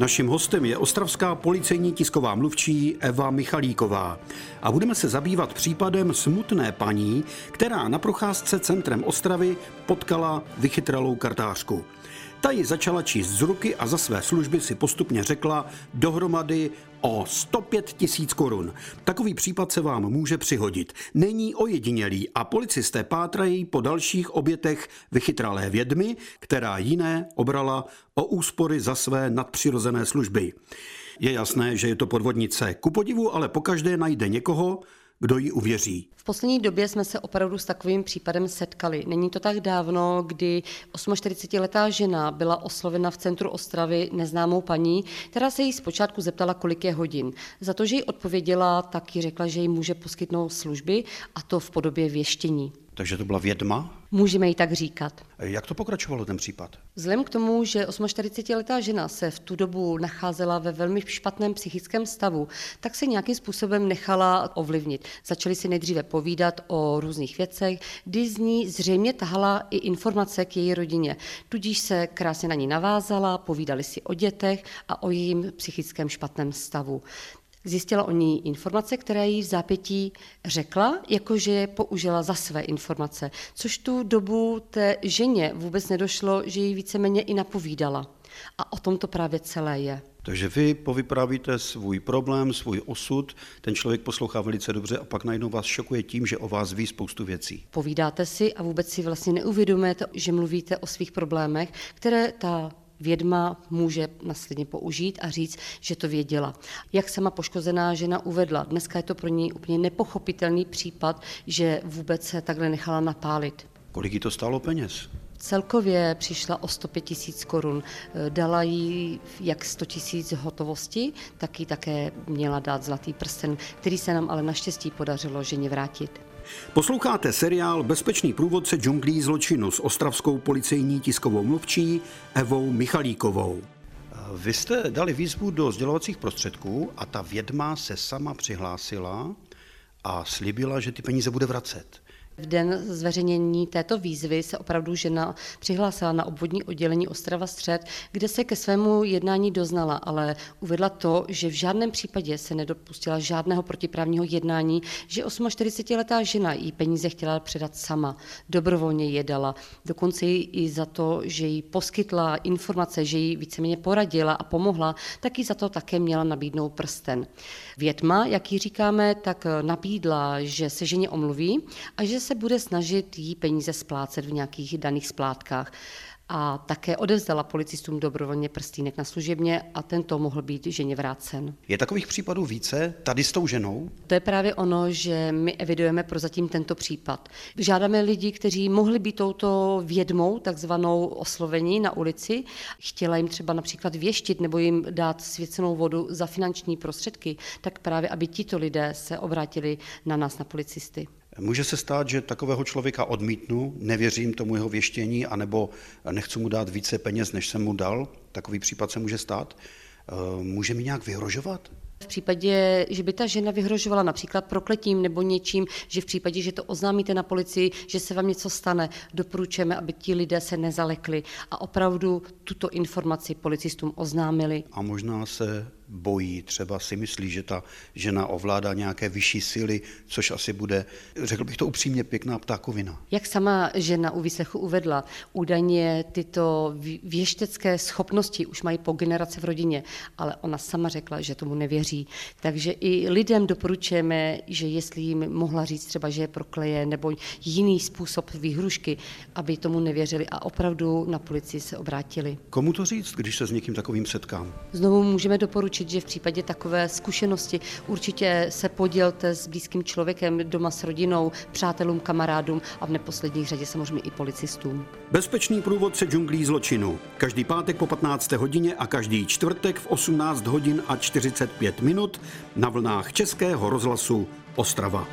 Naším hostem je ostravská policejní tisková mluvčí Eva Michalíková a budeme se zabývat případem smutné paní, která na procházce centrem Ostravy potkala vychytralou kartářku. Ta ji začala číst z ruky a za své služby si postupně řekla dohromady o 105 tisíc korun. Takový případ se vám může přihodit. Není ojedinělý a policisté pátrají po dalších obětech vychytralé vědmy, která jiné obrala o úspory za své nadpřirozené služby. Je jasné, že je to podvodnice. Ku podivu ale pokaždé najde někoho, kdo jí uvěří. V poslední době jsme se opravdu s takovým případem setkali. Není to tak dávno, kdy 48-letá žena byla oslovena v centru Ostravy neznámou paní, která se jí zpočátku zeptala, kolik je hodin. Za to, že jí odpověděla, tak jí řekla, že jí může poskytnout služby a to v podobě věštění. Takže to byla vědma? Můžeme ji tak říkat. Jak to pokračovalo ten případ? Vzhledem k tomu, že 48-letá žena se v tu dobu nacházela ve velmi špatném psychickém stavu, tak se nějakým způsobem nechala ovlivnit. Začali si nejdříve povídat o různých věcech, kdy z ní zřejmě tahala i informace k její rodině. Tudíž se krásně na ní navázala, povídali si o dětech a o jejím psychickém špatném stavu. Zjistila o ní informace, které jí v zápětí řekla, jakože je použila za své informace, což tu dobu té ženě vůbec nedošlo, že jí víceméně i napovídala. A o tom to právě celé je. Takže vy povyprávíte svůj problém, svůj osud, ten člověk poslouchá velice dobře a pak najednou vás šokuje tím, že o vás ví spoustu věcí. Povídáte si a vůbec si vlastně neuvědomujete, že mluvíte o svých problémech, které ta vědma může následně použít a říct, že to věděla. Jak sama poškozená žena uvedla, dneska je to pro ní úplně nepochopitelný případ, že vůbec se takhle nechala napálit. Kolik jí to stálo peněz? Celkově přišla o 105 tisíc korun. Dala jí jak 100 tisíc hotovosti, tak jí také měla dát zlatý prsten, který se nám ale naštěstí podařilo ženě vrátit. Posloucháte seriál Bezpečný průvodce džunglí zločinu s ostravskou policejní tiskovou mluvčí Evou Michalíkovou. Vy jste dali výzvu do sdělovacích prostředků a ta vědma se sama přihlásila a slibila, že ty peníze bude vracet. V den zveřejnění této výzvy se opravdu žena přihlásila na obvodní oddělení Ostrava Střed, kde se ke svému jednání doznala, ale uvedla to, že v žádném případě se nedopustila žádného protiprávního jednání, že 48-letá žena jí peníze chtěla předat sama, dobrovolně je dala. Dokonce i za to, že jí poskytla informace, že jí víceméně poradila a pomohla, tak jí za to také měla nabídnout prsten. Větma, jak ji říkáme, tak nabídla, že se ženě omluví a že se se bude snažit jí peníze splácet v nějakých daných splátkách a také odevzdala policistům dobrovolně prstínek na služebně a tento mohl být ženě vrácen. Je takových případů více tady s tou ženou? To je právě ono, že my evidujeme prozatím tento případ. Žádáme lidi, kteří mohli být touto vědmou, takzvanou oslovení na ulici, chtěla jim třeba například věštit nebo jim dát svěcenou vodu za finanční prostředky, tak právě, aby tito lidé se obrátili na nás, na policisty. Může se stát, že takového člověka odmítnu, nevěřím tomu jeho věštění, anebo nechci mu dát více peněz, než jsem mu dal. Takový případ se může stát. Eh, může mi nějak vyhrožovat? V případě, že by ta žena vyhrožovala například prokletím nebo něčím, že v případě, že to oznámíte na policii, že se vám něco stane, doporučujeme, aby ti lidé se nezalekli a opravdu tuto informaci policistům oznámili. A možná se bojí, třeba si myslí, že ta žena ovládá nějaké vyšší síly, což asi bude, řekl bych to upřímně, pěkná ptákovina. Jak sama žena u výslechu uvedla, údajně tyto věštecké schopnosti už mají po generace v rodině, ale ona sama řekla, že tomu nevěří. Takže i lidem doporučujeme, že jestli jim mohla říct třeba, že je prokleje nebo jiný způsob výhrušky, aby tomu nevěřili a opravdu na policii se obrátili. Komu to říct, když se s někým takovým setkám? Znovu můžeme doporučit doporučit, že v případě takové zkušenosti určitě se podělte s blízkým člověkem doma s rodinou, přátelům, kamarádům a v neposlední řadě samozřejmě i policistům. Bezpečný průvodce džunglí zločinu. Každý pátek po 15. hodině a každý čtvrtek v 18 hodin a 45 minut na vlnách Českého rozhlasu Ostrava.